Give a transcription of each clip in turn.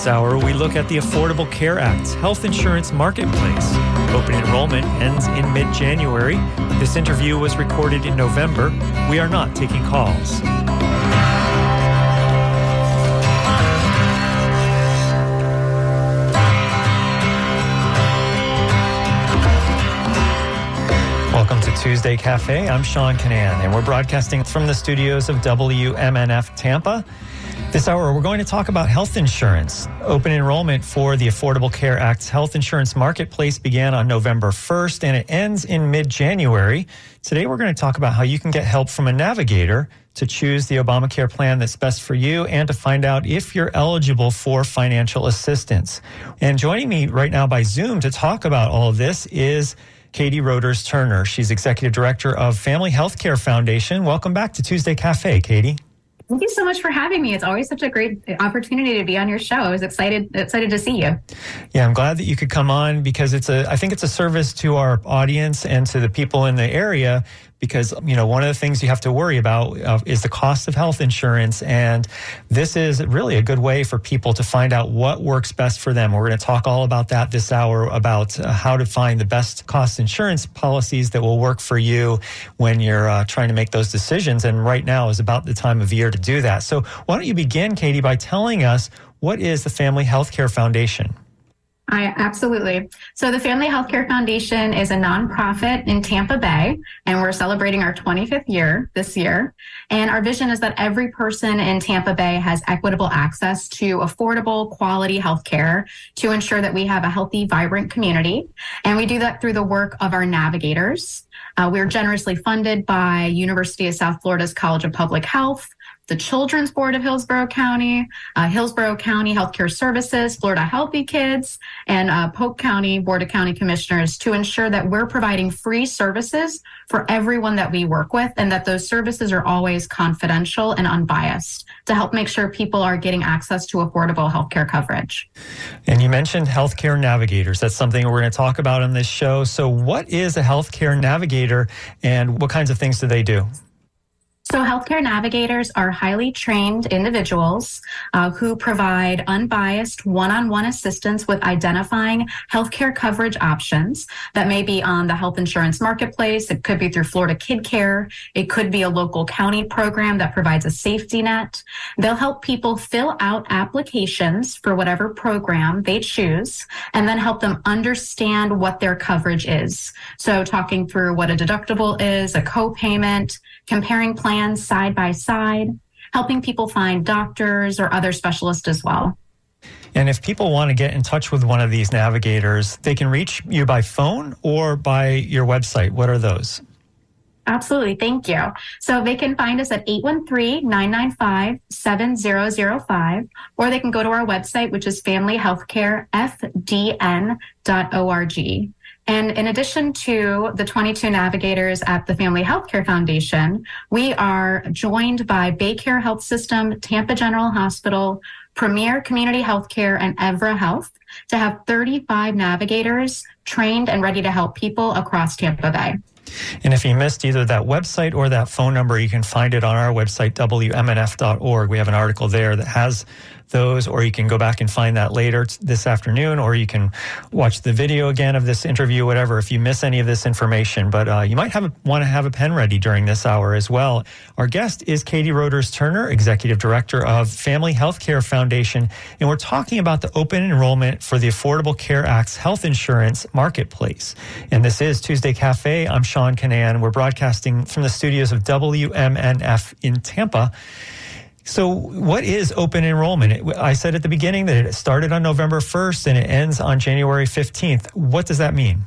This hour, we look at the Affordable Care Act's health insurance marketplace. Open enrollment ends in mid January. This interview was recorded in November. We are not taking calls. Welcome to Tuesday Cafe. I'm Sean Kinane, and we're broadcasting from the studios of WMNF Tampa. This hour, we're going to talk about health insurance. Open enrollment for the Affordable Care Act's health insurance marketplace began on November 1st and it ends in mid January. Today, we're going to talk about how you can get help from a navigator to choose the Obamacare plan that's best for you and to find out if you're eligible for financial assistance. And joining me right now by Zoom to talk about all of this is Katie Roders Turner. She's executive director of Family Healthcare Foundation. Welcome back to Tuesday Cafe, Katie. Thank you so much for having me. It's always such a great opportunity to be on your show. I was excited excited to see you. Yeah, I'm glad that you could come on because it's a I think it's a service to our audience and to the people in the area because you know one of the things you have to worry about uh, is the cost of health insurance. And this is really a good way for people to find out what works best for them. We're going to talk all about that this hour about uh, how to find the best cost insurance policies that will work for you when you're uh, trying to make those decisions. And right now is about the time of year to do that. So why don't you begin katie by telling us what is the family healthcare foundation I absolutely. So the Family Healthcare Foundation is a nonprofit in Tampa Bay, and we're celebrating our 25th year this year. And our vision is that every person in Tampa Bay has equitable access to affordable, quality healthcare to ensure that we have a healthy, vibrant community. And we do that through the work of our navigators. Uh, we're generously funded by University of South Florida's College of Public Health, the Children's Board of Hillsborough County, uh, Hillsborough County Healthcare Services, Florida Healthy Kids, and uh, Polk County Board of County Commissioners to ensure that we're providing free services for everyone that we work with and that those services are always confidential and unbiased to help make sure people are getting access to affordable healthcare coverage. And you mentioned healthcare navigators. That's something we're going to talk about on this show. So, what is a healthcare navigator and what kinds of things do they do? So, healthcare navigators are highly trained individuals uh, who provide unbiased one on one assistance with identifying healthcare coverage options that may be on the health insurance marketplace. It could be through Florida Kid Care. It could be a local county program that provides a safety net. They'll help people fill out applications for whatever program they choose and then help them understand what their coverage is. So, talking through what a deductible is, a copayment, comparing plans side by side, helping people find doctors or other specialists as well. And if people want to get in touch with one of these navigators, they can reach you by phone or by your website. What are those? Absolutely. Thank you. So they can find us at 813-995-7005, or they can go to our website, which is familyhealthcarefdn.org. And in addition to the 22 navigators at the Family Healthcare Foundation, we are joined by Baycare Health System, Tampa General Hospital, Premier Community Healthcare, and Evara Health to have 35 navigators trained and ready to help people across Tampa Bay. And if you missed either that website or that phone number, you can find it on our website, WMNF.org. We have an article there that has those, or you can go back and find that later this afternoon, or you can watch the video again of this interview, whatever, if you miss any of this information. But uh, you might have want to have a pen ready during this hour as well. Our guest is Katie Roders Turner, Executive Director of Family Healthcare Foundation, and we're talking about the open enrollment for the Affordable Care Act's health insurance marketplace. And this is Tuesday Cafe. I'm Sean Kinane. We're broadcasting from the studios of WMNF in Tampa. So, what is open enrollment? I said at the beginning that it started on November 1st and it ends on January 15th. What does that mean?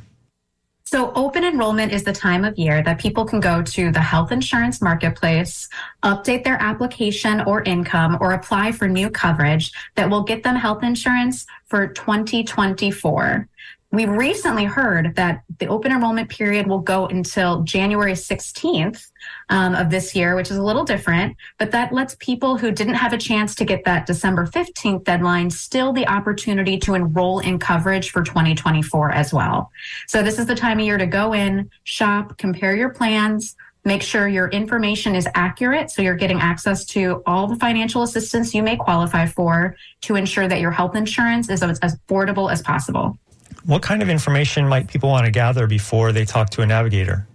So, open enrollment is the time of year that people can go to the health insurance marketplace, update their application or income, or apply for new coverage that will get them health insurance for 2024. We recently heard that the open enrollment period will go until January 16th um, of this year, which is a little different, but that lets people who didn't have a chance to get that December 15th deadline still the opportunity to enroll in coverage for 2024 as well. So this is the time of year to go in, shop, compare your plans, Make sure your information is accurate so you're getting access to all the financial assistance you may qualify for to ensure that your health insurance is as affordable as possible. What kind of information might people want to gather before they talk to a navigator?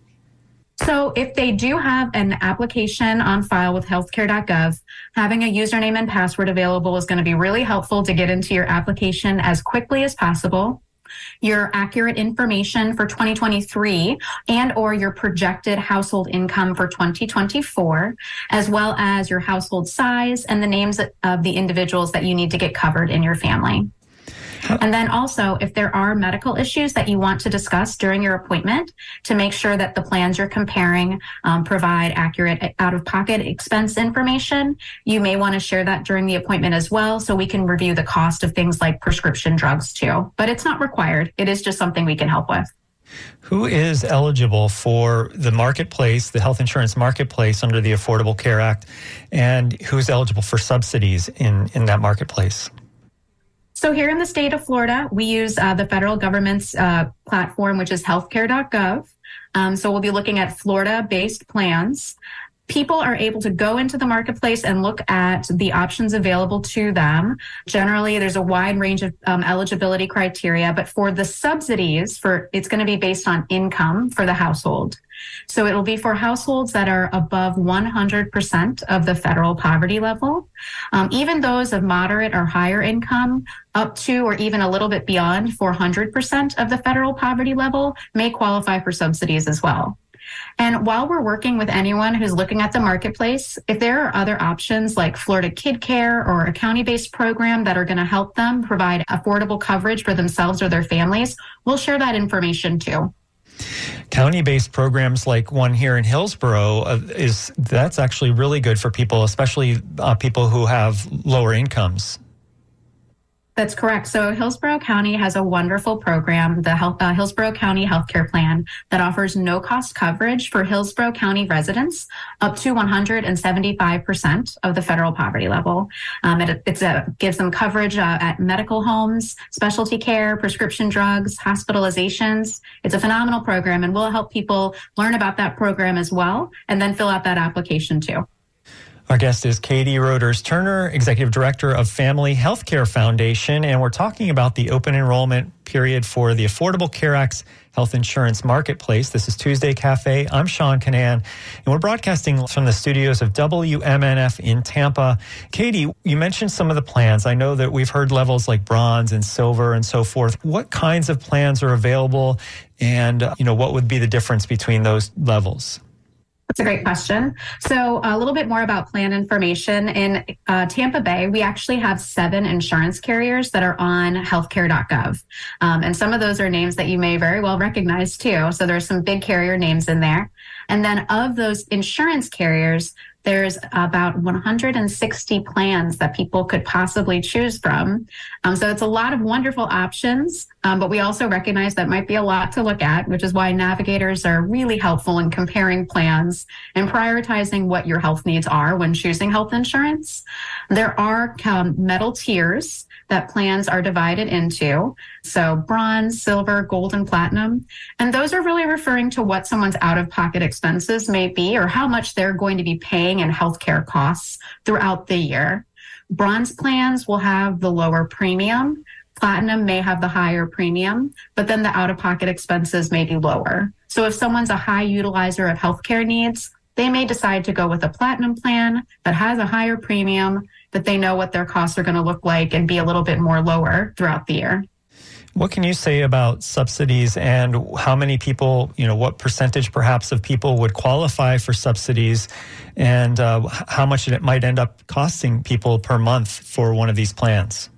So, if they do have an application on file with healthcare.gov, having a username and password available is going to be really helpful to get into your application as quickly as possible. Your accurate information for 2023 and or your projected household income for 2024, as well as your household size and the names of the individuals that you need to get covered in your family. And then also, if there are medical issues that you want to discuss during your appointment to make sure that the plans you're comparing um, provide accurate out of pocket expense information, you may want to share that during the appointment as well so we can review the cost of things like prescription drugs too. But it's not required, it is just something we can help with. Who is eligible for the marketplace, the health insurance marketplace under the Affordable Care Act, and who's eligible for subsidies in, in that marketplace? So here in the state of Florida, we use uh, the federal government's uh, platform, which is healthcare.gov. Um, so we'll be looking at Florida-based plans. People are able to go into the marketplace and look at the options available to them. Generally, there's a wide range of um, eligibility criteria, but for the subsidies, for it's going to be based on income for the household. So it'll be for households that are above 100% of the federal poverty level. Um, even those of moderate or higher income, up to or even a little bit beyond 400% of the federal poverty level, may qualify for subsidies as well. And while we're working with anyone who's looking at the marketplace, if there are other options like Florida Kid Care or a county based program that are going to help them provide affordable coverage for themselves or their families, we'll share that information too county-based programs like one here in Hillsborough uh, is that's actually really good for people, especially uh, people who have lower incomes. That's correct. So Hillsborough County has a wonderful program, the Health, uh, Hillsborough County Healthcare Plan, that offers no cost coverage for Hillsborough County residents up to 175% of the federal poverty level. Um, it a, gives them coverage uh, at medical homes, specialty care, prescription drugs, hospitalizations. It's a phenomenal program, and we'll help people learn about that program as well, and then fill out that application too. Our guest is Katie Roders Turner, Executive Director of Family Healthcare Foundation, and we're talking about the open enrollment period for the Affordable Care Act's health insurance marketplace. This is Tuesday Cafe. I'm Sean Kinane, and we're broadcasting from the studios of WMNF in Tampa. Katie, you mentioned some of the plans. I know that we've heard levels like bronze and silver and so forth. What kinds of plans are available, and you know what would be the difference between those levels? That's a great question. So, a little bit more about plan information. In uh, Tampa Bay, we actually have seven insurance carriers that are on healthcare.gov. Um, and some of those are names that you may very well recognize too. So, there's some big carrier names in there. And then, of those insurance carriers, there's about 160 plans that people could possibly choose from. Um, so it's a lot of wonderful options, um, but we also recognize that might be a lot to look at, which is why navigators are really helpful in comparing plans and prioritizing what your health needs are when choosing health insurance. There are um, metal tiers that plans are divided into. So bronze, silver, gold, and platinum. And those are really referring to what someone's out of pocket expenses may be or how much they're going to be paying in healthcare costs throughout the year. Bronze plans will have the lower premium. Platinum may have the higher premium, but then the out of pocket expenses may be lower. So if someone's a high utilizer of healthcare needs, they may decide to go with a platinum plan that has a higher premium that they know what their costs are going to look like and be a little bit more lower throughout the year. What can you say about subsidies and how many people, you know, what percentage perhaps of people would qualify for subsidies and uh, how much it might end up costing people per month for one of these plans?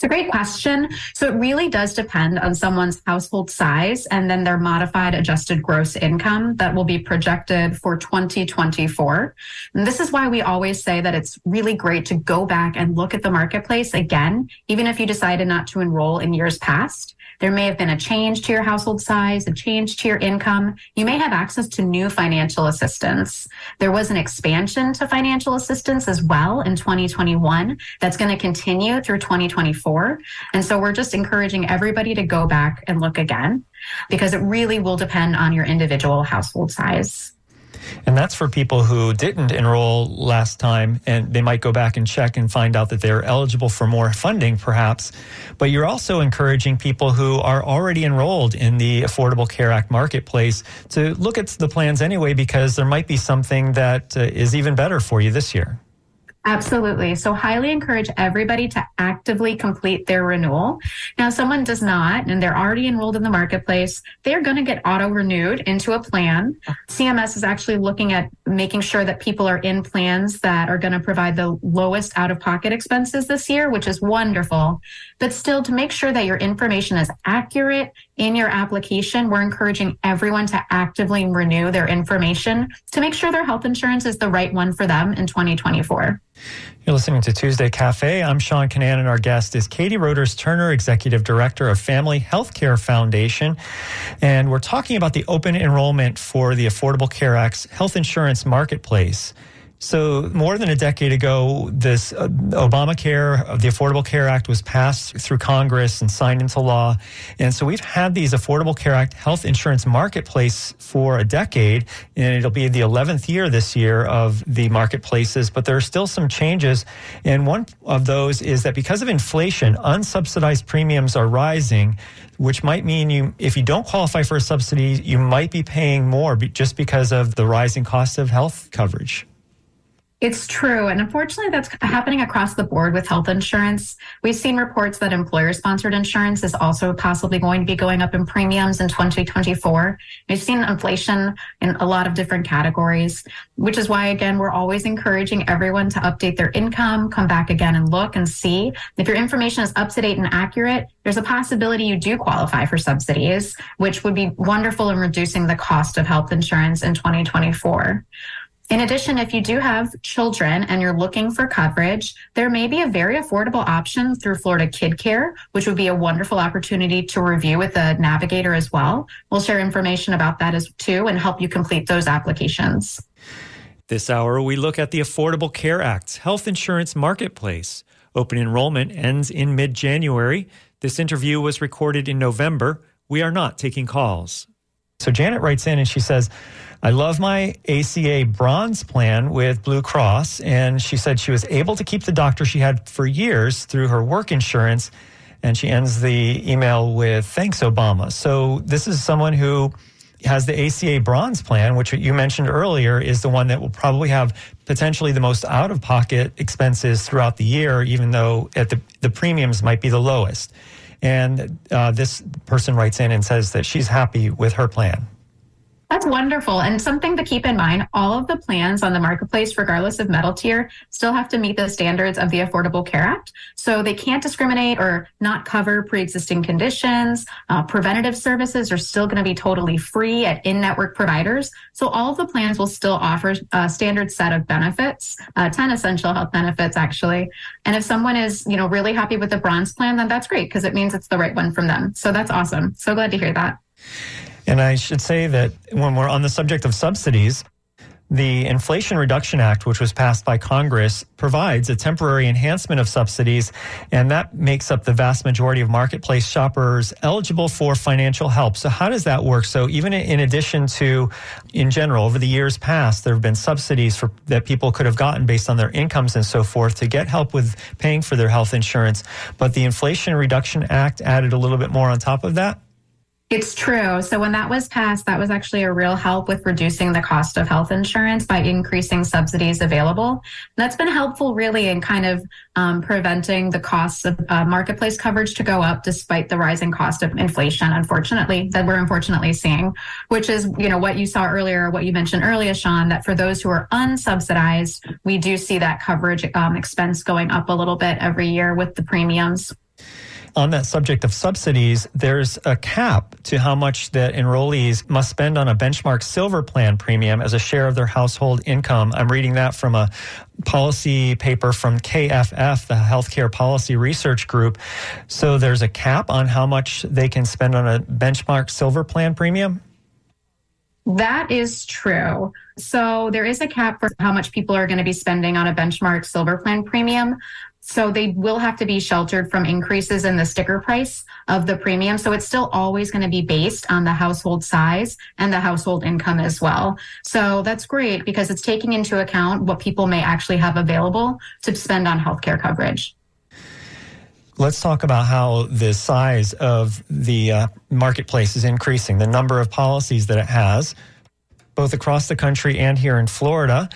It's a great question. So it really does depend on someone's household size and then their modified adjusted gross income that will be projected for 2024. And this is why we always say that it's really great to go back and look at the marketplace again, even if you decided not to enroll in years past. There may have been a change to your household size, a change to your income. You may have access to new financial assistance. There was an expansion to financial assistance as well in 2021 that's going to continue through 2024. And so we're just encouraging everybody to go back and look again because it really will depend on your individual household size. And that's for people who didn't enroll last time and they might go back and check and find out that they're eligible for more funding, perhaps. But you're also encouraging people who are already enrolled in the Affordable Care Act marketplace to look at the plans anyway, because there might be something that uh, is even better for you this year. Absolutely. So, highly encourage everybody to actively complete their renewal. Now, someone does not and they're already enrolled in the marketplace, they're going to get auto renewed into a plan. CMS is actually looking at making sure that people are in plans that are going to provide the lowest out of pocket expenses this year, which is wonderful. But still, to make sure that your information is accurate in your application, we're encouraging everyone to actively renew their information to make sure their health insurance is the right one for them in 2024. You're listening to Tuesday Cafe. I'm Sean Kinane, and our guest is Katie Roders Turner, Executive Director of Family Healthcare Foundation. And we're talking about the open enrollment for the Affordable Care Act's health insurance marketplace. So, more than a decade ago, this uh, Obamacare, uh, the Affordable Care Act, was passed through Congress and signed into law. And so, we've had these Affordable Care Act health insurance marketplace for a decade, and it'll be the 11th year this year of the marketplaces. But there are still some changes. And one of those is that because of inflation, unsubsidized premiums are rising which might mean you, if you don't qualify for a subsidy, you might be paying more just because of the rising cost of health coverage. It's true. And unfortunately, that's happening across the board with health insurance. We've seen reports that employer sponsored insurance is also possibly going to be going up in premiums in 2024. We've seen inflation in a lot of different categories, which is why, again, we're always encouraging everyone to update their income, come back again and look and see. If your information is up to date and accurate, there's a possibility you do qualify for subsidies, which would be wonderful in reducing the cost of health insurance in 2024. In addition, if you do have children and you're looking for coverage, there may be a very affordable option through Florida Kid Care, which would be a wonderful opportunity to review with the navigator as well. We'll share information about that as too and help you complete those applications. This hour, we look at the Affordable Care Act's health insurance marketplace. Open enrollment ends in mid January. This interview was recorded in November. We are not taking calls. So Janet writes in and she says, I love my ACA bronze plan with Blue Cross. And she said she was able to keep the doctor she had for years through her work insurance. And she ends the email with, Thanks, Obama. So this is someone who has the ACA bronze plan, which you mentioned earlier is the one that will probably have potentially the most out of pocket expenses throughout the year, even though at the, the premiums might be the lowest. And uh, this person writes in and says that she's happy with her plan. That's wonderful. And something to keep in mind all of the plans on the marketplace, regardless of metal tier, still have to meet the standards of the Affordable Care Act. So they can't discriminate or not cover pre existing conditions. Uh, preventative services are still going to be totally free at in network providers. So all of the plans will still offer a standard set of benefits, uh, 10 essential health benefits, actually. And if someone is, you know, really happy with the bronze plan, then that's great because it means it's the right one from them. So that's awesome. So glad to hear that. And I should say that when we're on the subject of subsidies, the Inflation Reduction Act, which was passed by Congress, provides a temporary enhancement of subsidies, and that makes up the vast majority of marketplace shoppers eligible for financial help. So, how does that work? So, even in addition to, in general, over the years past, there have been subsidies for, that people could have gotten based on their incomes and so forth to get help with paying for their health insurance. But the Inflation Reduction Act added a little bit more on top of that. It's true. So when that was passed, that was actually a real help with reducing the cost of health insurance by increasing subsidies available. And that's been helpful really in kind of um, preventing the costs of uh, marketplace coverage to go up despite the rising cost of inflation, unfortunately, that we're unfortunately seeing, which is, you know, what you saw earlier, what you mentioned earlier, Sean, that for those who are unsubsidized, we do see that coverage um, expense going up a little bit every year with the premiums on that subject of subsidies, there's a cap to how much that enrollees must spend on a benchmark silver plan premium as a share of their household income. I'm reading that from a policy paper from KFF, the Healthcare Policy Research Group. So there's a cap on how much they can spend on a benchmark silver plan premium? That is true. So there is a cap for how much people are going to be spending on a benchmark silver plan premium. So they will have to be sheltered from increases in the sticker price of the premium. So it's still always going to be based on the household size and the household income as well. So that's great because it's taking into account what people may actually have available to spend on healthcare coverage. Let's talk about how the size of the uh, marketplace is increasing, the number of policies that it has both across the country and here in Florida.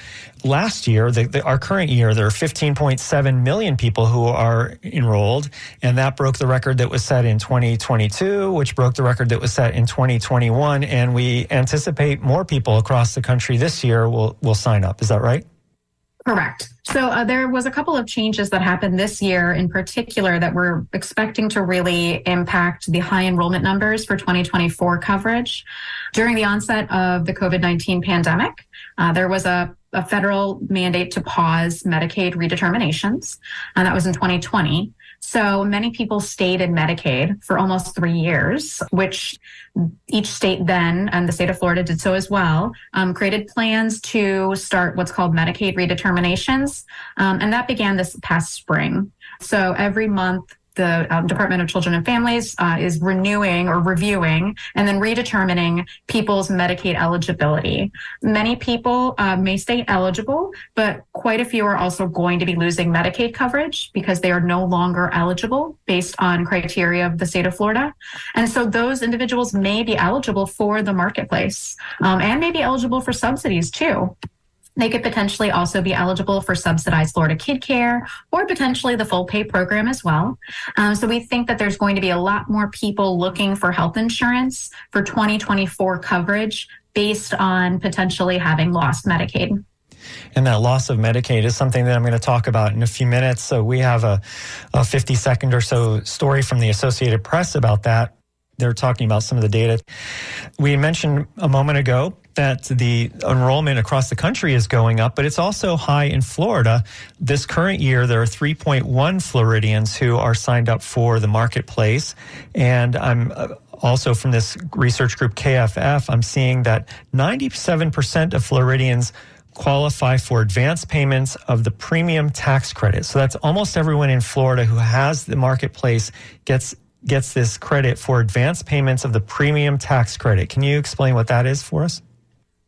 Last year, the, the, our current year, there are 15.7 million people who are enrolled, and that broke the record that was set in 2022, which broke the record that was set in 2021. And we anticipate more people across the country this year will, will sign up. Is that right? Correct. So uh, there was a couple of changes that happened this year in particular that we're expecting to really impact the high enrollment numbers for 2024 coverage. During the onset of the COVID-19 pandemic, uh, there was a, a, federal mandate to pause Medicaid redeterminations, and that was in 2020. So many people stayed in Medicaid for almost three years, which each state then, and the state of Florida did so as well, um, created plans to start what's called Medicaid redeterminations. Um, and that began this past spring. So every month, the um, Department of Children and Families uh, is renewing or reviewing and then redetermining people's Medicaid eligibility. Many people uh, may stay eligible, but quite a few are also going to be losing Medicaid coverage because they are no longer eligible based on criteria of the state of Florida. And so those individuals may be eligible for the marketplace um, and may be eligible for subsidies too. They could potentially also be eligible for subsidized Florida Kid Care or potentially the full pay program as well. Um, so we think that there's going to be a lot more people looking for health insurance for 2024 coverage based on potentially having lost Medicaid. And that loss of Medicaid is something that I'm going to talk about in a few minutes. So we have a, a 50 second or so story from the Associated Press about that. They're talking about some of the data. We mentioned a moment ago that the enrollment across the country is going up, but it's also high in Florida. This current year, there are 3.1 Floridians who are signed up for the marketplace. And I'm uh, also from this research group KFF, I'm seeing that 97% of Floridians qualify for advance payments of the premium tax credit. So that's almost everyone in Florida who has the marketplace gets gets this credit for advance payments of the premium tax credit. Can you explain what that is for us?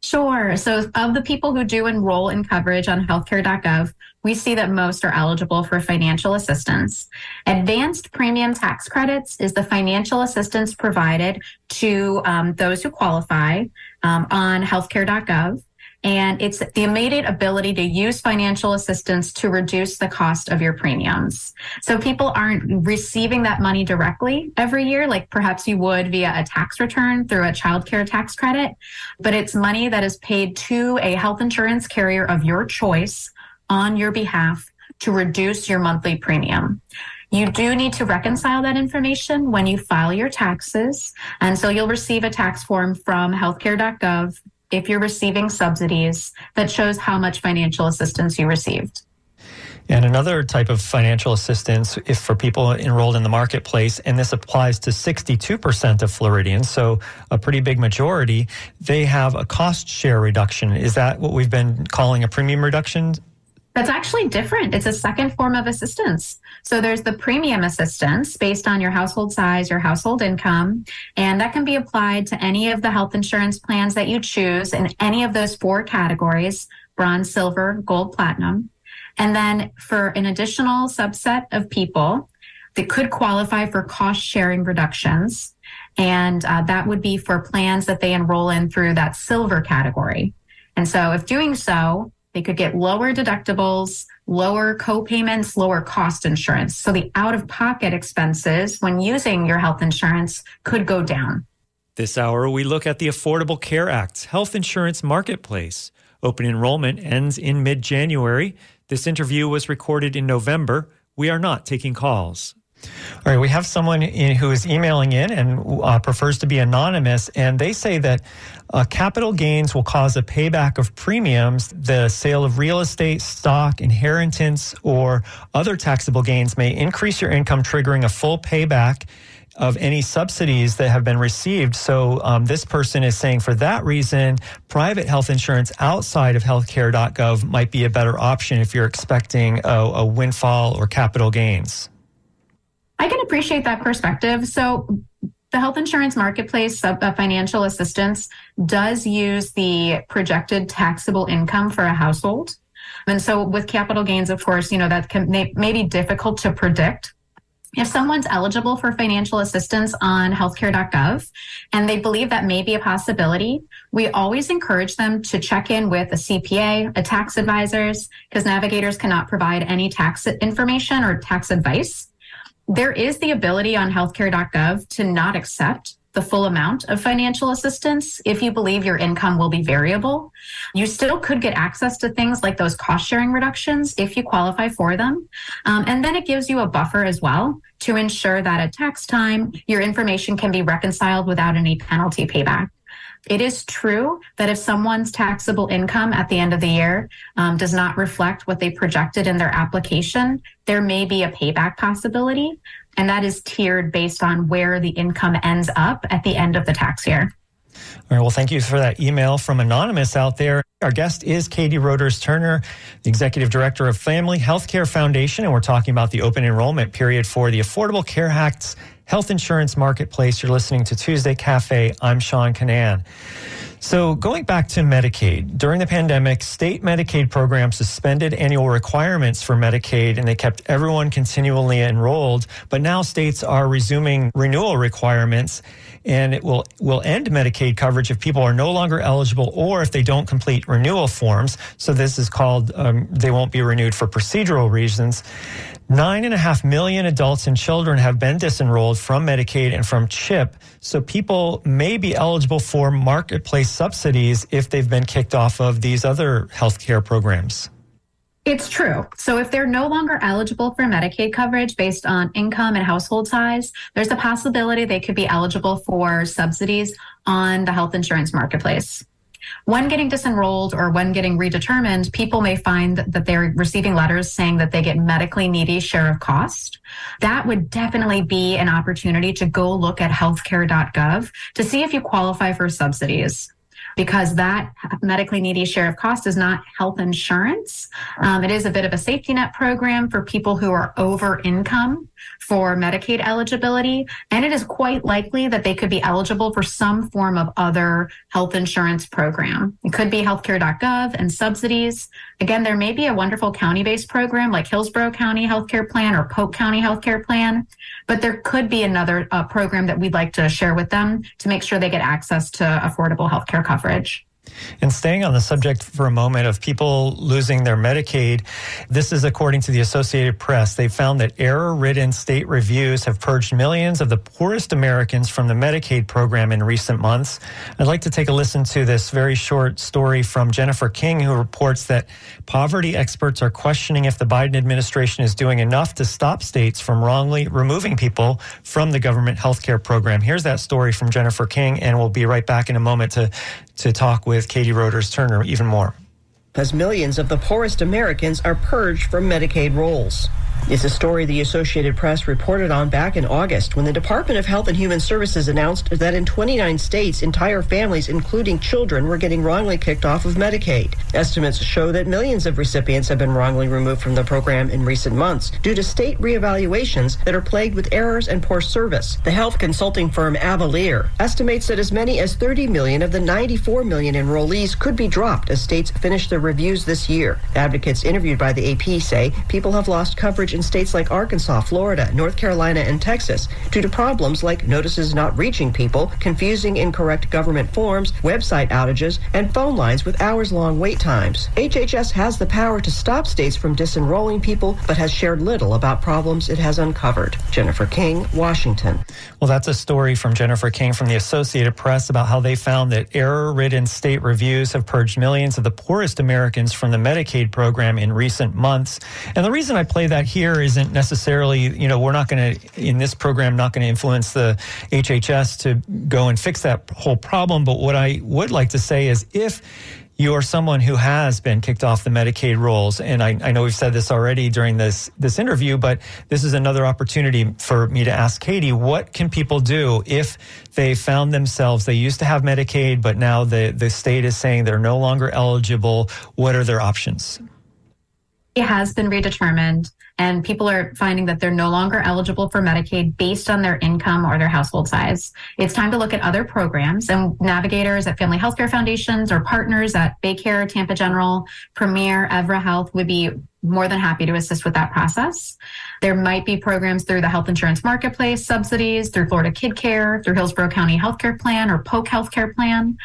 Sure. So, of the people who do enroll in coverage on healthcare.gov, we see that most are eligible for financial assistance. Advanced premium tax credits is the financial assistance provided to um, those who qualify um, on healthcare.gov and it's the immediate ability to use financial assistance to reduce the cost of your premiums. So people aren't receiving that money directly every year, like perhaps you would via a tax return through a child care tax credit, but it's money that is paid to a health insurance carrier of your choice on your behalf to reduce your monthly premium. You do need to reconcile that information when you file your taxes. And so you'll receive a tax form from healthcare.gov if you're receiving subsidies that shows how much financial assistance you received. And another type of financial assistance, if for people enrolled in the marketplace, and this applies to 62% of Floridians, so a pretty big majority, they have a cost share reduction. Is that what we've been calling a premium reduction? That's actually different. It's a second form of assistance. So there's the premium assistance based on your household size, your household income, and that can be applied to any of the health insurance plans that you choose in any of those four categories bronze, silver, gold, platinum. And then for an additional subset of people that could qualify for cost sharing reductions, and uh, that would be for plans that they enroll in through that silver category. And so if doing so, they could get lower deductibles, lower co-payments, lower cost insurance. So the out-of-pocket expenses when using your health insurance could go down. This hour, we look at the Affordable Care Act's health insurance marketplace. Open enrollment ends in mid January. This interview was recorded in November. We are not taking calls. All right, we have someone in, who is emailing in and uh, prefers to be anonymous, and they say that uh, capital gains will cause a payback of premiums. The sale of real estate, stock, inheritance, or other taxable gains may increase your income, triggering a full payback of any subsidies that have been received. So um, this person is saying for that reason, private health insurance outside of healthcare.gov might be a better option if you're expecting a, a windfall or capital gains. I can appreciate that perspective. So the health insurance marketplace uh, financial assistance does use the projected taxable income for a household. And so with capital gains, of course, you know, that can may, may be difficult to predict. If someone's eligible for financial assistance on healthcare.gov and they believe that may be a possibility, we always encourage them to check in with a CPA, a tax advisors, because navigators cannot provide any tax information or tax advice. There is the ability on healthcare.gov to not accept the full amount of financial assistance if you believe your income will be variable. You still could get access to things like those cost sharing reductions if you qualify for them. Um, and then it gives you a buffer as well to ensure that at tax time, your information can be reconciled without any penalty payback. It is true that if someone's taxable income at the end of the year um, does not reflect what they projected in their application, there may be a payback possibility. And that is tiered based on where the income ends up at the end of the tax year. All right. Well, thank you for that email from Anonymous out there. Our guest is Katie Roders Turner, the Executive Director of Family Healthcare Foundation, and we're talking about the open enrollment period for the Affordable Care Act's health insurance marketplace. You're listening to Tuesday Cafe. I'm Sean Kinane. So, going back to Medicaid, during the pandemic, state Medicaid programs suspended annual requirements for Medicaid and they kept everyone continually enrolled. But now states are resuming renewal requirements and it will, will end Medicaid coverage if people are no longer eligible or if they don't complete renewal forms. So, this is called, um, they won't be renewed for procedural reasons. Nine and a half million adults and children have been disenrolled from Medicaid and from CHIP. So people may be eligible for marketplace subsidies if they've been kicked off of these other healthcare programs. It's true. So if they're no longer eligible for Medicaid coverage based on income and household size, there's a possibility they could be eligible for subsidies on the health insurance marketplace. When getting disenrolled or when getting redetermined, people may find that they're receiving letters saying that they get medically needy share of cost. That would definitely be an opportunity to go look at healthcare.gov to see if you qualify for subsidies because that medically needy share of cost is not health insurance. Um, it is a bit of a safety net program for people who are over income for Medicaid eligibility. And it is quite likely that they could be eligible for some form of other health insurance program. It could be healthcare.gov and subsidies. Again, there may be a wonderful county based program like Hillsborough County Healthcare Plan or Polk County Healthcare Plan, but there could be another uh, program that we'd like to share with them to make sure they get access to affordable healthcare coverage. And staying on the subject for a moment of people losing their Medicaid, this is according to the Associated Press. They found that error ridden state reviews have purged millions of the poorest Americans from the Medicaid program in recent months. I'd like to take a listen to this very short story from Jennifer King, who reports that poverty experts are questioning if the Biden administration is doing enough to stop states from wrongly removing people from the government health care program. Here's that story from Jennifer King, and we'll be right back in a moment to, to talk with Katie Roders Turner even more. As millions of the poorest Americans are purged from Medicaid rolls. It's a story the Associated Press reported on back in August when the Department of Health and Human Services announced that in 29 states, entire families, including children, were getting wrongly kicked off of Medicaid. Estimates show that millions of recipients have been wrongly removed from the program in recent months due to state reevaluations that are plagued with errors and poor service. The health consulting firm Avalere estimates that as many as 30 million of the 94 million enrollees could be dropped as states finish their reviews this year. Advocates interviewed by the AP say people have lost coverage in states like Arkansas, Florida, North Carolina, and Texas due to problems like notices not reaching people, confusing incorrect government forms, website outages, and phone lines with hours long wait times. HHS has the power to stop states from disenrolling people, but has shared little about problems it has uncovered. Jennifer King, Washington. Well, that's a story from Jennifer King from the Associated Press about how they found that error ridden state reviews have purged millions of the poorest Americans from the Medicaid program in recent months. And the reason I play that here here isn't necessarily, you know, we're not going to, in this program, not going to influence the HHS to go and fix that whole problem. But what I would like to say is if you are someone who has been kicked off the Medicaid rolls, and I, I, know we've said this already during this this interview, but this is another opportunity for me to ask Katie, what can people do if they found themselves they used to have Medicaid, but now the the state is saying they're no longer eligible? What are their options? It has been redetermined and people are finding that they're no longer eligible for Medicaid based on their income or their household size. It's time to look at other programs and navigators at Family Healthcare Foundations or partners at Baycare, Tampa General, Premier, Evara Health would be more than happy to assist with that process. There might be programs through the health insurance marketplace subsidies, through Florida Kid Care, through Hillsborough County Healthcare Plan or Polk Healthcare Plan.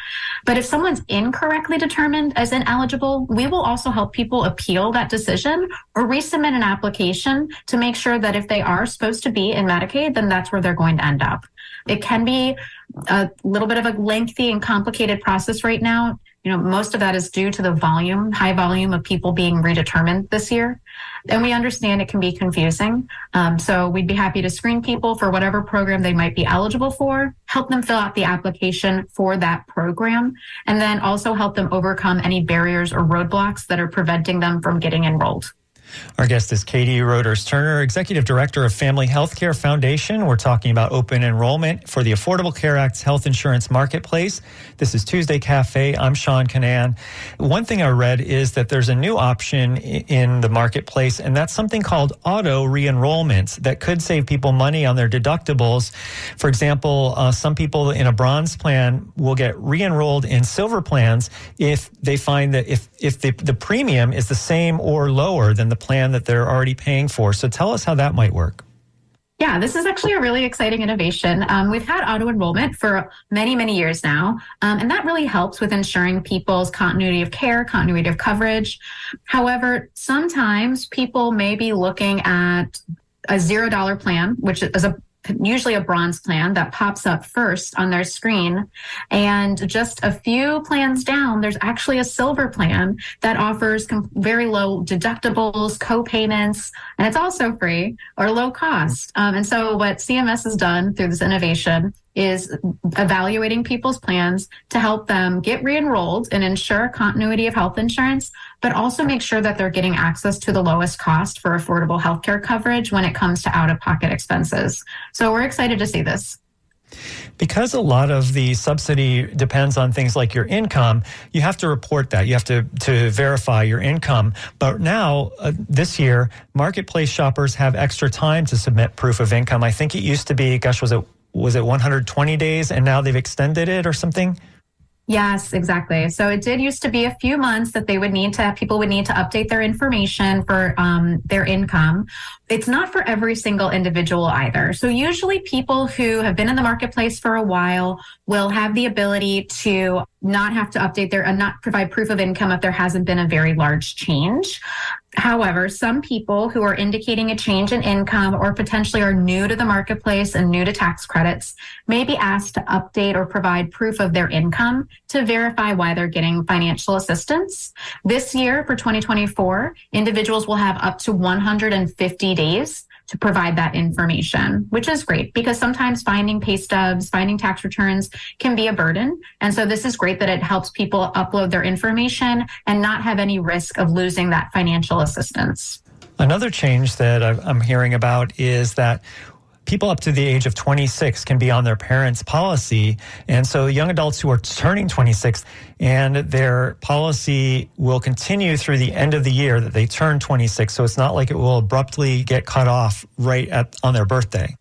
But if someone's incorrectly determined as ineligible, we will also help people appeal that decision or resubmit an application to make sure that if they are supposed to be in Medicaid, then that's where they're going to end up. It can be a little bit of a lengthy and complicated process right now you know, most of that is due to the volume, high volume of people being redetermined this year. And we understand it can be confusing. Um, so we'd be happy to screen people for whatever program they might be eligible for, help them fill out the application for that program, and then also help them overcome any barriers or roadblocks that are preventing them from getting enrolled. Our guest is Katie Roders Turner, Executive Director of Family Healthcare Foundation. We're talking about open enrollment for the Affordable Care Act's health insurance marketplace. This is Tuesday Cafe. I'm Sean Kinane. One thing I read is that there's a new option in the marketplace, and that's something called auto re enrollment that could save people money on their deductibles. For example, uh, some people in a bronze plan will get re enrolled in silver plans if they find that if, if the, the premium is the same or lower than the plan that they're already paying for. So tell us how that might work. Yeah, this is actually a really exciting innovation. Um, we've had auto enrollment for many, many years now, um, and that really helps with ensuring people's continuity of care, continuity of coverage. However, sometimes people may be looking at a zero dollar plan, which is a usually a bronze plan that pops up first on their screen. And just a few plans down, there's actually a silver plan that offers very low deductibles, co-payments, and it's also free or low cost. Um, and so what CMS has done through this innovation is evaluating people's plans to help them get re-enrolled and ensure continuity of health insurance, but also make sure that they're getting access to the lowest cost for affordable healthcare coverage when it comes to out-of-pocket expenses. So we're excited to see this. Because a lot of the subsidy depends on things like your income, you have to report that. You have to, to verify your income. But now, uh, this year, marketplace shoppers have extra time to submit proof of income. I think it used to be, gosh, was it was it 120 days and now they've extended it or something? Yes, exactly. So it did used to be a few months that they would need to, people would need to update their information for um, their income. It's not for every single individual either. So usually people who have been in the marketplace for a while will have the ability to not have to update their and not provide proof of income if there hasn't been a very large change. However, some people who are indicating a change in income or potentially are new to the marketplace and new to tax credits may be asked to update or provide proof of their income to verify why they're getting financial assistance. This year for 2024, individuals will have up to 150 days to provide that information, which is great because sometimes finding pay stubs, finding tax returns can be a burden. And so this is great that it helps people upload their information and not have any risk of losing that financial assistance. Another change that I'm hearing about is that people up to the age of 26 can be on their parents' policy. And so young adults who are turning 26 and their policy will continue through the end of the year that they turn 26. So it's not like it will abruptly get cut off right at, on their birthday.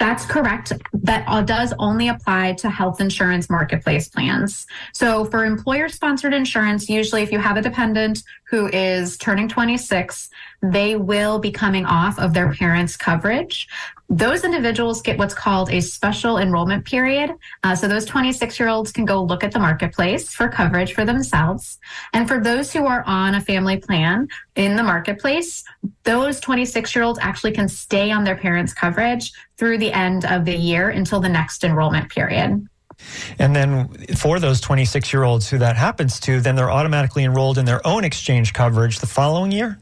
That's correct. That uh, does only apply to health insurance marketplace plans. So for employer sponsored insurance, usually if you have a dependent who is turning 26, they will be coming off of their parents' coverage. Those individuals get what's called a special enrollment period. Uh, so those 26 year olds can go look at the marketplace for coverage for themselves. And for those who are on a family plan in the marketplace, those 26 year olds actually can stay on their parents' coverage through the end of the year until the next enrollment period. And then for those 26 year olds who that happens to, then they're automatically enrolled in their own exchange coverage the following year?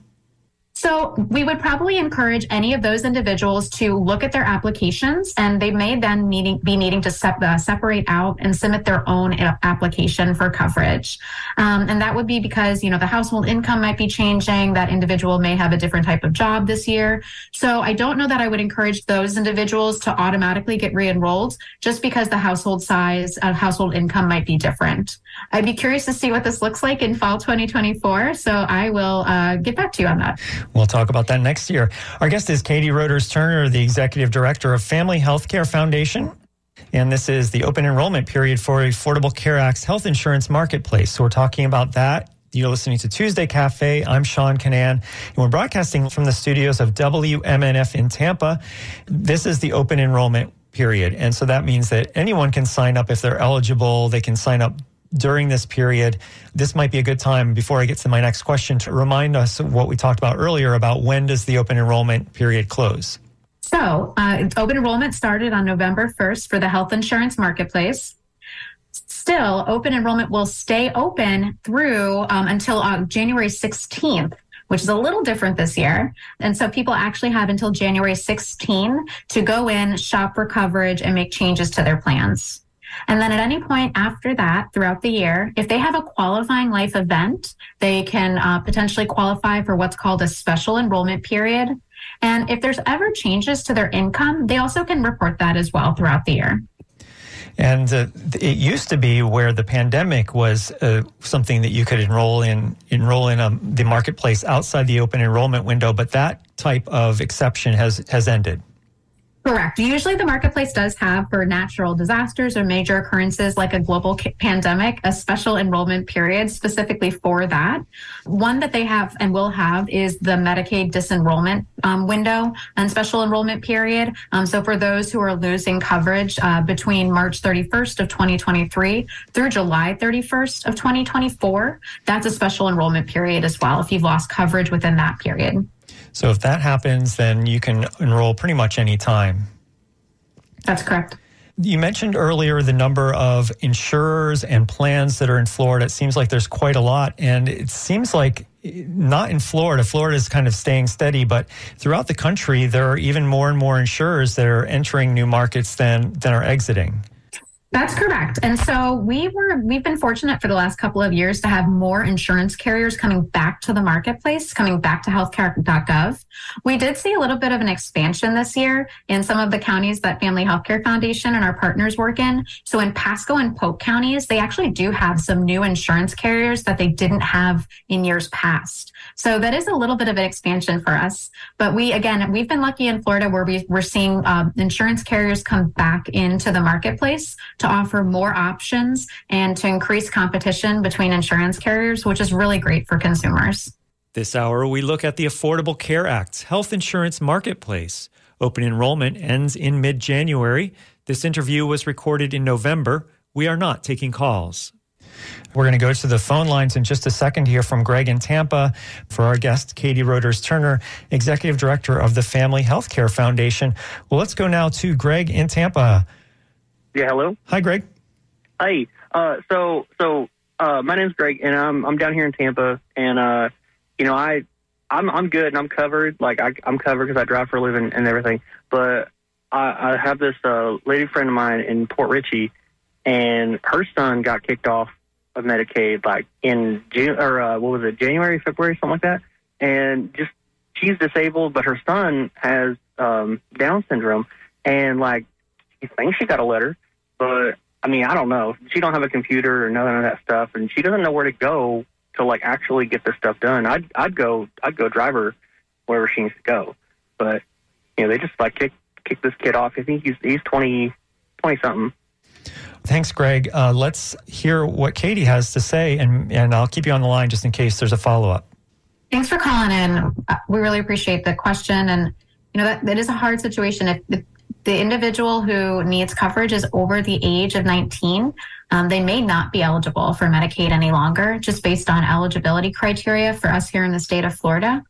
So we would probably encourage any of those individuals to look at their applications and they may then needing, be needing to uh, separate out and submit their own application for coverage. Um, and that would be because, you know, the household income might be changing. That individual may have a different type of job this year. So I don't know that I would encourage those individuals to automatically get re-enrolled just because the household size, uh, household income might be different. I'd be curious to see what this looks like in fall 2024. So I will uh, get back to you on that. We'll talk about that next year. Our guest is Katie Roders Turner, the Executive Director of Family Healthcare Foundation. And this is the open enrollment period for Affordable Care Act's health insurance marketplace. So we're talking about that. You're listening to Tuesday Cafe. I'm Sean Kinane, and we're broadcasting from the studios of WMNF in Tampa. This is the open enrollment period. And so that means that anyone can sign up if they're eligible. They can sign up during this period. This might be a good time before I get to my next question to remind us what we talked about earlier about when does the open enrollment period close? So, uh, open enrollment started on November 1st for the health insurance marketplace. Still, open enrollment will stay open through um, until uh, January 16th which is a little different this year. And so people actually have until January 16 to go in, shop for coverage, and make changes to their plans. And then at any point after that, throughout the year, if they have a qualifying life event, they can uh, potentially qualify for what's called a special enrollment period. And if there's ever changes to their income, they also can report that as well throughout the year. And uh, it used to be where the pandemic was uh, something that you could enroll in, enroll in um, the marketplace outside the open enrollment window, but that type of exception has has ended. Correct. Usually, the marketplace does have for natural disasters or major occurrences like a global pandemic a special enrollment period specifically for that. One that they have and will have is the Medicaid disenrollment um, window and special enrollment period. Um, so, for those who are losing coverage uh, between March 31st of 2023 through July 31st of 2024, that's a special enrollment period as well if you've lost coverage within that period. So if that happens, then you can enroll pretty much any time. That's correct. You mentioned earlier the number of insurers and plans that are in Florida. It seems like there's quite a lot. And it seems like not in Florida. Florida is kind of staying steady, but throughout the country, there are even more and more insurers that are entering new markets than, than are exiting. That's correct. And so we were we've been fortunate for the last couple of years to have more insurance carriers coming back to the marketplace, coming back to healthcare.gov. We did see a little bit of an expansion this year in some of the counties that Family Healthcare Foundation and our partners work in. So in Pasco and Polk counties, they actually do have some new insurance carriers that they didn't have in years past. So that is a little bit of an expansion for us. But we, again, we've been lucky in Florida where we, we're seeing um, insurance carriers come back into the marketplace to offer more options and to increase competition between insurance carriers, which is really great for consumers. This hour, we look at the Affordable Care Act's health insurance marketplace. Open enrollment ends in mid January. This interview was recorded in November. We are not taking calls. We're going to go to the phone lines in just a second here from Greg in Tampa for our guest, Katie Roders Turner, Executive Director of the Family Healthcare Foundation. Well, let's go now to Greg in Tampa. Yeah, hello. Hi, Greg. Hi. Uh, so, so uh, my name's Greg, and I'm I'm down here in Tampa, and uh, you know, I I'm I'm good and I'm covered. Like I, I'm covered because I drive for a living and everything. But I, I have this uh, lady friend of mine in Port Richey, and her son got kicked off of Medicaid like in June or uh, what was it, January, February, something like that. And just she's disabled, but her son has um, Down syndrome, and like he thinks she got a letter, but I mean I don't know. She don't have a computer or none of that stuff, and she doesn't know where to go to like actually get this stuff done. I'd I'd go I'd go drive her wherever she needs to go, but you know they just like kick kick this kid off. I think he's he's twenty twenty something Thanks, Greg. Uh, let's hear what Katie has to say, and, and I'll keep you on the line just in case there's a follow up. Thanks for calling in. Uh, we really appreciate the question. And, you know, that, that is a hard situation. If, if the individual who needs coverage is over the age of 19, um, they may not be eligible for Medicaid any longer, just based on eligibility criteria for us here in the state of Florida.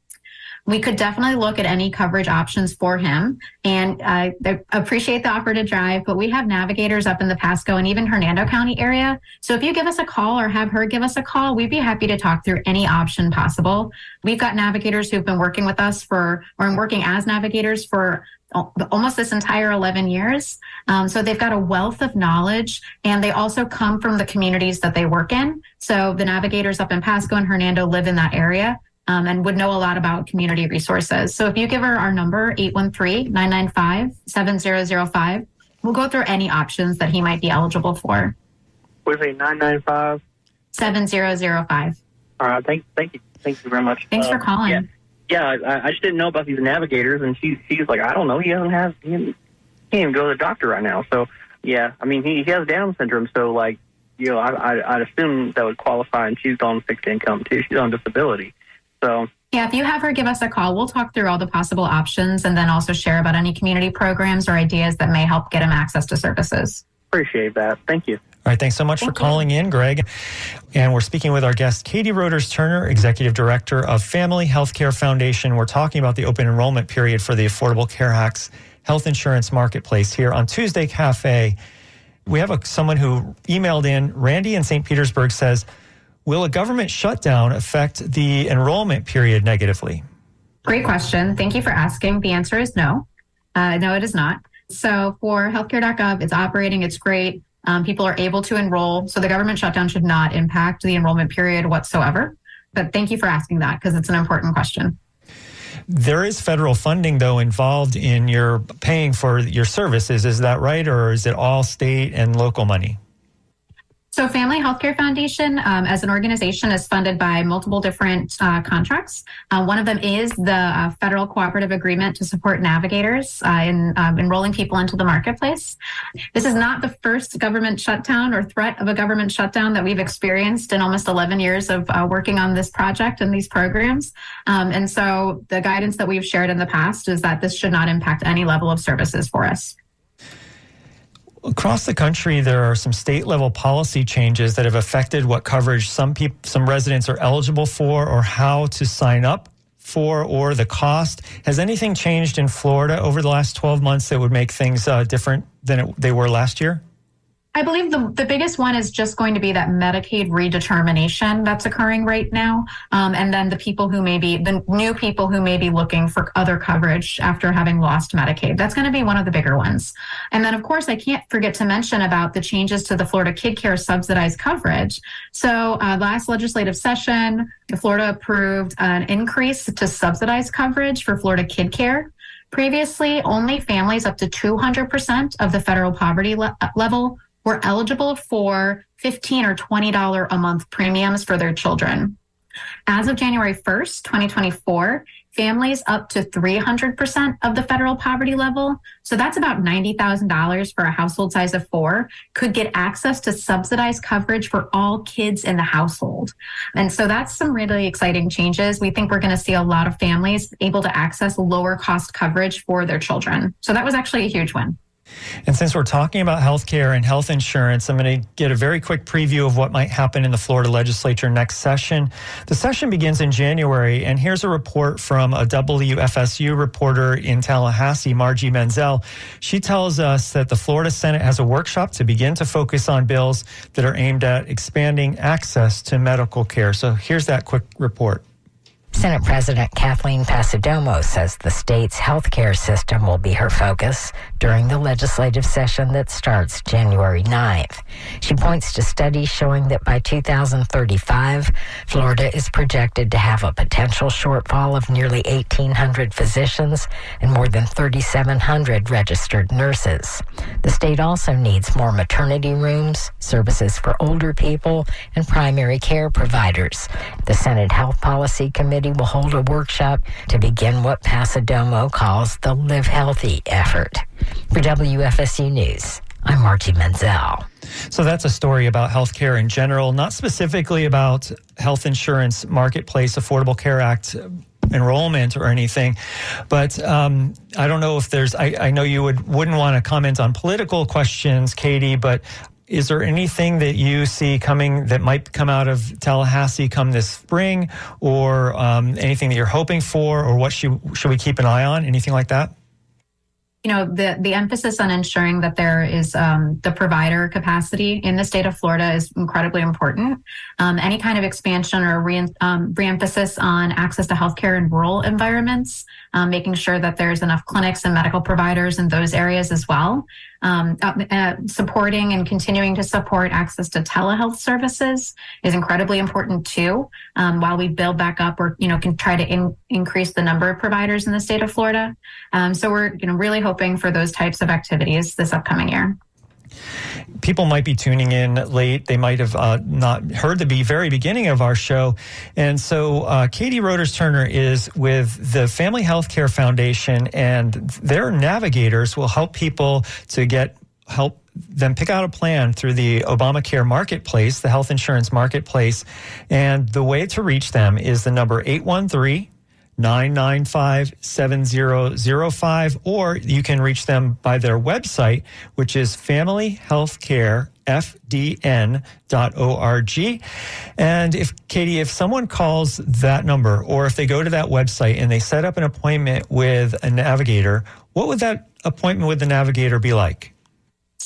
We could definitely look at any coverage options for him. And I appreciate the offer to drive, but we have navigators up in the Pasco and even Hernando County area. So if you give us a call or have her give us a call, we'd be happy to talk through any option possible. We've got navigators who've been working with us for, or working as navigators for almost this entire 11 years. Um, so they've got a wealth of knowledge and they also come from the communities that they work in. So the navigators up in Pasco and Hernando live in that area um, and would know a lot about community resources. So if you give her our number, 813-995-7005, we'll go through any options that he might be eligible for. Was it 995? 7005. All right. Thank, thank you. Thank you very much. Thanks uh, for calling. Yeah, yeah I, I, just didn't know about these navigators, and she, she's like, I don't know. He doesn't have, he, he can't even go to the doctor right now. So, yeah, I mean, he, he has Down syndrome, so, like, you know, I, I, I'd assume that would qualify, and she's on fixed income, too. She's on disability. So yeah, if you have her give us a call, we'll talk through all the possible options and then also share about any community programs or ideas that may help get him access to services. Appreciate that. Thank you. All right, thanks so much Thank for calling you. in, Greg. And we're speaking with our guest, Katie Roders Turner, Executive Director of Family Healthcare Foundation. We're talking about the open enrollment period for the Affordable Care Act's health insurance marketplace here on Tuesday Cafe. We have a, someone who emailed in. Randy in St. Petersburg says, Will a government shutdown affect the enrollment period negatively? Great question. Thank you for asking. The answer is no. Uh, no, it is not. So for healthcare.gov, it's operating, it's great. Um, people are able to enroll. So the government shutdown should not impact the enrollment period whatsoever. But thank you for asking that because it's an important question. There is federal funding, though, involved in your paying for your services. Is that right? Or is it all state and local money? So, Family Healthcare Foundation, um, as an organization, is funded by multiple different uh, contracts. Uh, one of them is the uh, federal cooperative agreement to support navigators uh, in um, enrolling people into the marketplace. This is not the first government shutdown or threat of a government shutdown that we've experienced in almost 11 years of uh, working on this project and these programs. Um, and so, the guidance that we've shared in the past is that this should not impact any level of services for us. Across the country, there are some state level policy changes that have affected what coverage some people, some residents are eligible for, or how to sign up for, or the cost. Has anything changed in Florida over the last 12 months that would make things uh, different than it, they were last year? I believe the, the biggest one is just going to be that Medicaid redetermination that's occurring right now. Um, and then the people who may be, the new people who may be looking for other coverage after having lost Medicaid. That's going to be one of the bigger ones. And then, of course, I can't forget to mention about the changes to the Florida Kid Care subsidized coverage. So, uh, last legislative session, Florida approved an increase to subsidized coverage for Florida Kid Care. Previously, only families up to 200% of the federal poverty le- level were eligible for 15 or $20 a month premiums for their children. As of January 1st, 2024, families up to 300% of the federal poverty level, so that's about $90,000 for a household size of four, could get access to subsidized coverage for all kids in the household. And so that's some really exciting changes. We think we're going to see a lot of families able to access lower cost coverage for their children. So that was actually a huge win. And since we're talking about healthcare and health insurance, I'm going to get a very quick preview of what might happen in the Florida legislature next session. The session begins in January, and here's a report from a WFSU reporter in Tallahassee, Margie Menzel. She tells us that the Florida Senate has a workshop to begin to focus on bills that are aimed at expanding access to medical care. So here's that quick report. Senate President Kathleen Passidomo says the state's health care system will be her focus during the legislative session that starts January 9th. She points to studies showing that by 2035, Florida is projected to have a potential shortfall of nearly 1,800 physicians and more than 3,700 registered nurses. The state also needs more maternity rooms, services for older people, and primary care providers. The Senate Health Policy Committee will hold a workshop to begin what Passidomo calls the Live Healthy effort. For WFSU News, I'm Margie Menzel. So that's a story about healthcare in general, not specifically about health insurance marketplace, Affordable Care Act enrollment or anything. But um, I don't know if there's. I, I know you would wouldn't want to comment on political questions, Katie, but is there anything that you see coming that might come out of Tallahassee come this spring, or um, anything that you're hoping for, or what should should we keep an eye on? Anything like that? You know the the emphasis on ensuring that there is um, the provider capacity in the state of Florida is incredibly important. Um, any kind of expansion or re- um, reemphasis on access to healthcare in rural environments, um, making sure that there's enough clinics and medical providers in those areas as well, um, uh, uh, supporting and continuing to support access to telehealth services is incredibly important too. Um, while we build back up, or you know, can try to in, increase the number of providers in the state of Florida. Um, so we're you know really hoping for those types of activities this upcoming year people might be tuning in late. They might have uh, not heard the be very beginning of our show. And so, uh, Katie Roders Turner is with the Family Healthcare Foundation, and their navigators will help people to get help them pick out a plan through the Obamacare marketplace, the health insurance marketplace. And the way to reach them is the number 813 995 7005, or you can reach them by their website, which is familyhealthcarefdn.org. And if, Katie, if someone calls that number, or if they go to that website and they set up an appointment with a navigator, what would that appointment with the navigator be like?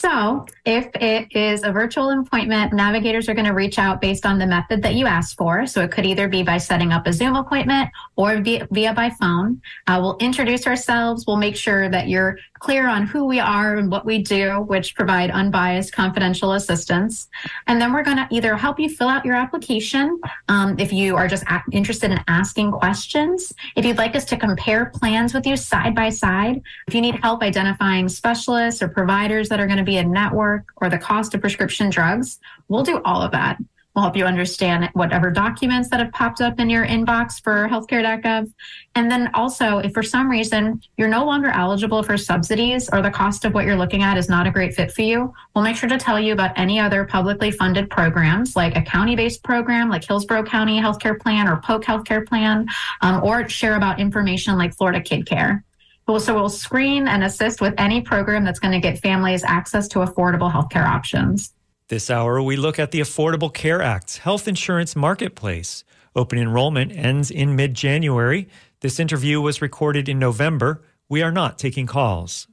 So, if it is a virtual appointment, navigators are going to reach out based on the method that you asked for. So, it could either be by setting up a Zoom appointment or via, via by phone. Uh, we'll introduce ourselves. We'll make sure that you're clear on who we are and what we do, which provide unbiased confidential assistance. And then we're going to either help you fill out your application um, if you are just a- interested in asking questions. If you'd like us to compare plans with you side by side, if you need help identifying specialists or providers that are going to be be a network or the cost of prescription drugs. We'll do all of that. We'll help you understand whatever documents that have popped up in your inbox for healthcare.gov. And then also, if for some reason you're no longer eligible for subsidies or the cost of what you're looking at is not a great fit for you, we'll make sure to tell you about any other publicly funded programs like a county based program like Hillsborough County Healthcare Plan or Polk Healthcare Plan, um, or share about information like Florida Kid Care. So we'll screen and assist with any program that's going to get families access to affordable healthcare options. This hour, we look at the Affordable Care Act's health insurance marketplace. Open enrollment ends in mid January. This interview was recorded in November. We are not taking calls.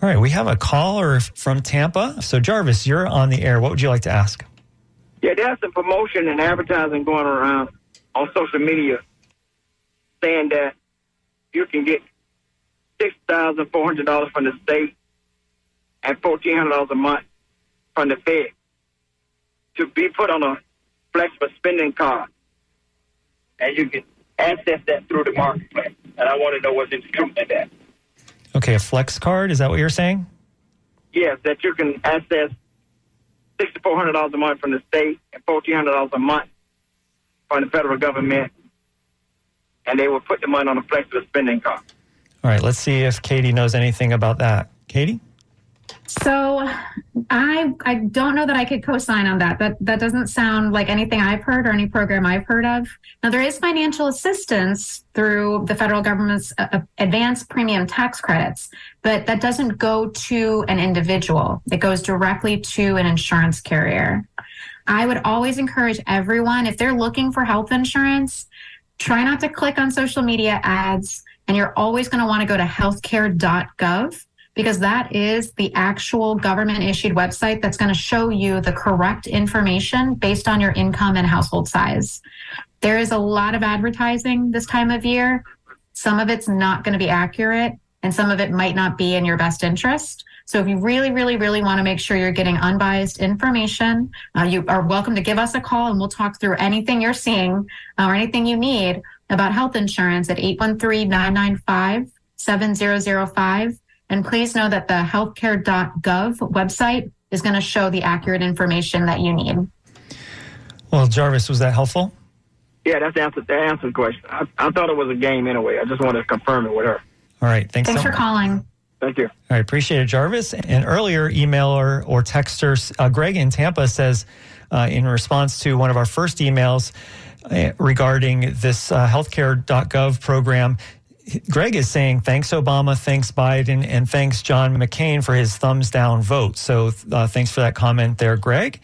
All right, we have a caller from Tampa. So, Jarvis, you're on the air. What would you like to ask? Yeah, there's some promotion and advertising going around on social media saying that you can get six thousand four hundred dollars from the state and fourteen hundred dollars a month from the Fed to be put on a flexible spending card, and you can access that through the marketplace. And I want to know what's included in that. Okay, a flex card. Is that what you're saying? Yes, that you can access sixty four hundred dollars a month from the state and fourteen hundred dollars a month from the federal government, and they will put the money on a flexible spending card. All right, let's see if Katie knows anything about that. Katie? So I I don't know that I could co-sign on that. That that doesn't sound like anything I've heard or any program I've heard of. Now there is financial assistance through the federal government's uh, uh advanced premium tax credits, but that doesn't go to an individual. It goes directly to an insurance carrier. I would always encourage everyone if they're looking for health insurance, try not to click on social media ads and you're always going to want to go to healthcare.gov because that is the actual government issued website that's going to show you the correct information based on your income and household size. There is a lot of advertising this time of year. Some of it's not going to be accurate and some of it might not be in your best interest. So if you really, really, really want to make sure you're getting unbiased information, uh, you are welcome to give us a call and we'll talk through anything you're seeing uh, or anything you need about health insurance at 813-995-7005. And please know that the healthcare.gov website is going to show the accurate information that you need. Well, Jarvis, was that helpful? Yeah, that's the answer. That answers the question. I, I thought it was a game anyway. I just wanted to confirm it with her. All right. Thanks. Thanks so for calling. Thank you. All right. Appreciate it, Jarvis. And earlier, emailer or texter uh, Greg in Tampa says, uh, in response to one of our first emails, regarding this uh, healthcare.gov program. Greg is saying thanks Obama, thanks Biden, and thanks John McCain for his thumbs down vote. So uh, thanks for that comment there, Greg.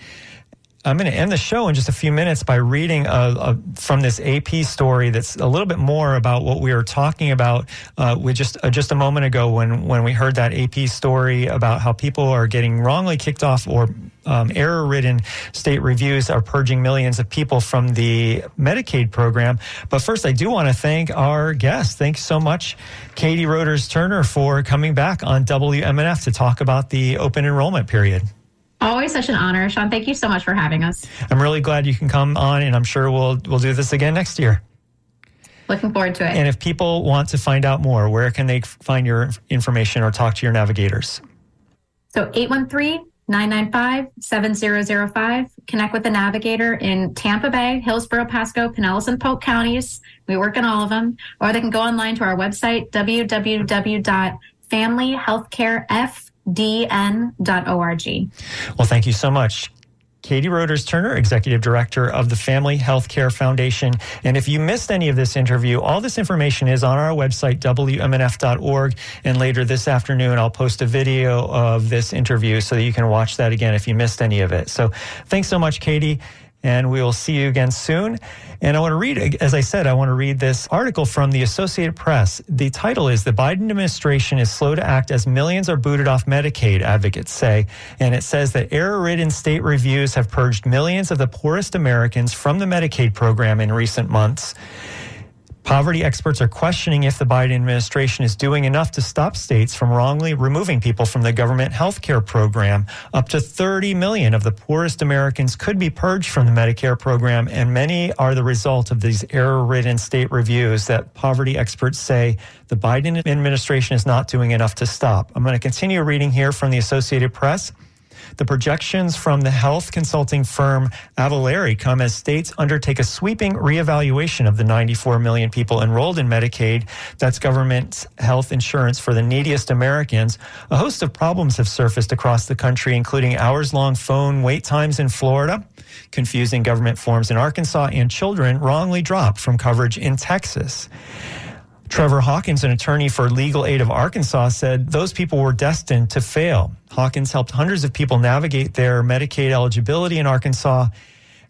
I'm going to end the show in just a few minutes by reading a, a, from this AP story that's a little bit more about what we were talking about uh, with just uh, just a moment ago when when we heard that AP story about how people are getting wrongly kicked off or um, error-ridden state reviews are purging millions of people from the Medicaid program. But first, I do want to thank our guests. Thanks so much, Katie Roders Turner, for coming back on WMNF to talk about the open enrollment period. Always such an honor, Sean. Thank you so much for having us. I'm really glad you can come on, and I'm sure we'll we'll do this again next year. Looking forward to it. And if people want to find out more, where can they find your information or talk to your navigators? So 813 995 7005. Connect with the navigator in Tampa Bay, Hillsborough, Pasco, Pinellas, and Polk counties. We work in all of them. Or they can go online to our website, www.familyhealthcaref.com dn.org. Well, thank you so much. Katie Roders Turner, Executive Director of the Family Healthcare Foundation. And if you missed any of this interview, all this information is on our website, WMNF.org. And later this afternoon, I'll post a video of this interview so that you can watch that again if you missed any of it. So thanks so much, Katie and we will see you again soon. And I want to read, as I said, I want to read this article from the Associated Press. The title is The Biden administration is slow to act as millions are booted off Medicaid, advocates say. And it says that error ridden state reviews have purged millions of the poorest Americans from the Medicaid program in recent months. Poverty experts are questioning if the Biden administration is doing enough to stop states from wrongly removing people from the government health care program. Up to 30 million of the poorest Americans could be purged from the Medicare program, and many are the result of these error ridden state reviews that poverty experts say the Biden administration is not doing enough to stop. I'm going to continue reading here from the Associated Press. The projections from the health consulting firm Avalere come as states undertake a sweeping reevaluation of the 94 million people enrolled in Medicaid. That's government health insurance for the neediest Americans. A host of problems have surfaced across the country, including hours long phone wait times in Florida, confusing government forms in Arkansas, and children wrongly dropped from coverage in Texas. Trevor Hawkins, an attorney for Legal Aid of Arkansas, said those people were destined to fail. Hawkins helped hundreds of people navigate their Medicaid eligibility in Arkansas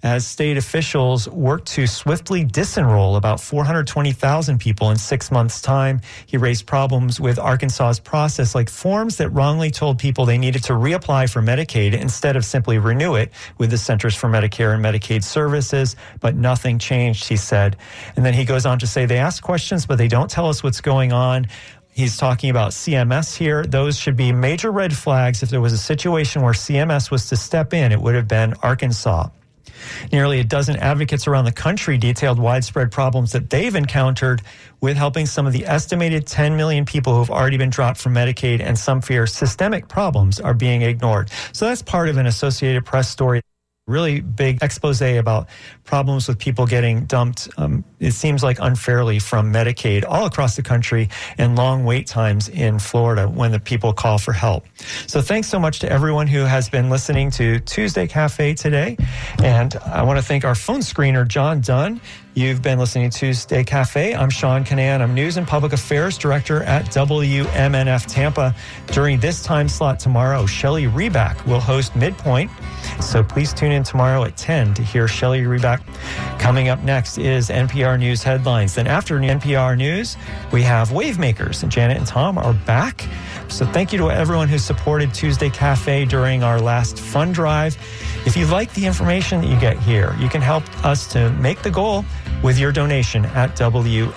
as state officials worked to swiftly disenroll about 420,000 people in six months' time. He raised problems with Arkansas's process, like forms that wrongly told people they needed to reapply for Medicaid instead of simply renew it with the Centers for Medicare and Medicaid Services. But nothing changed, he said. And then he goes on to say they ask questions, but they don't tell us what's going on. He's talking about CMS here. Those should be major red flags. If there was a situation where CMS was to step in, it would have been Arkansas. Nearly a dozen advocates around the country detailed widespread problems that they've encountered with helping some of the estimated 10 million people who have already been dropped from Medicaid, and some fear systemic problems are being ignored. So that's part of an Associated Press story really big expose about problems with people getting dumped, um, it seems like unfairly from Medicaid all across the country and long wait times in Florida when the people call for help. So thanks so much to everyone who has been listening to Tuesday Cafe today. And I want to thank our phone screener, John Dunn. You've been listening to Tuesday Cafe. I'm Sean Kinane. I'm News and Public Affairs Director at WMNF Tampa. During this time slot tomorrow, Shelley Reback will host Midpoint. So please tune in tomorrow at 10 to hear Shelley Reback. Coming up next is NPR News headlines. Then after NPR News, we have Wavemakers, and Janet and Tom are back. So thank you to everyone who supported Tuesday Cafe during our last fund drive. If you like the information that you get here, you can help us to make the goal with your donation at WMNF.org.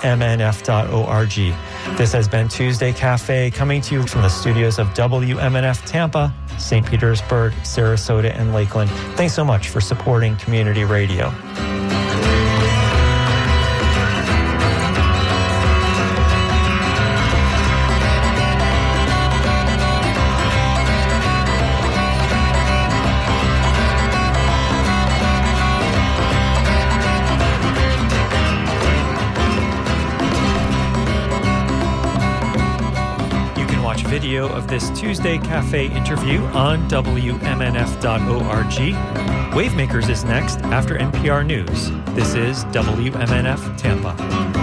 This has been Tuesday Cafe coming to you from the studios of WMNF Tampa, St. Petersburg, Sarasota, and Lakeland. Thanks so much for supporting community radio. This Tuesday Cafe interview on WMNF.org. Wavemakers is next after NPR News. This is WMNF Tampa.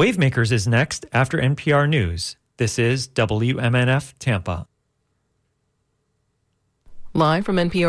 Wavemakers is next after NPR News. This is WMNF Tampa. Live from NPR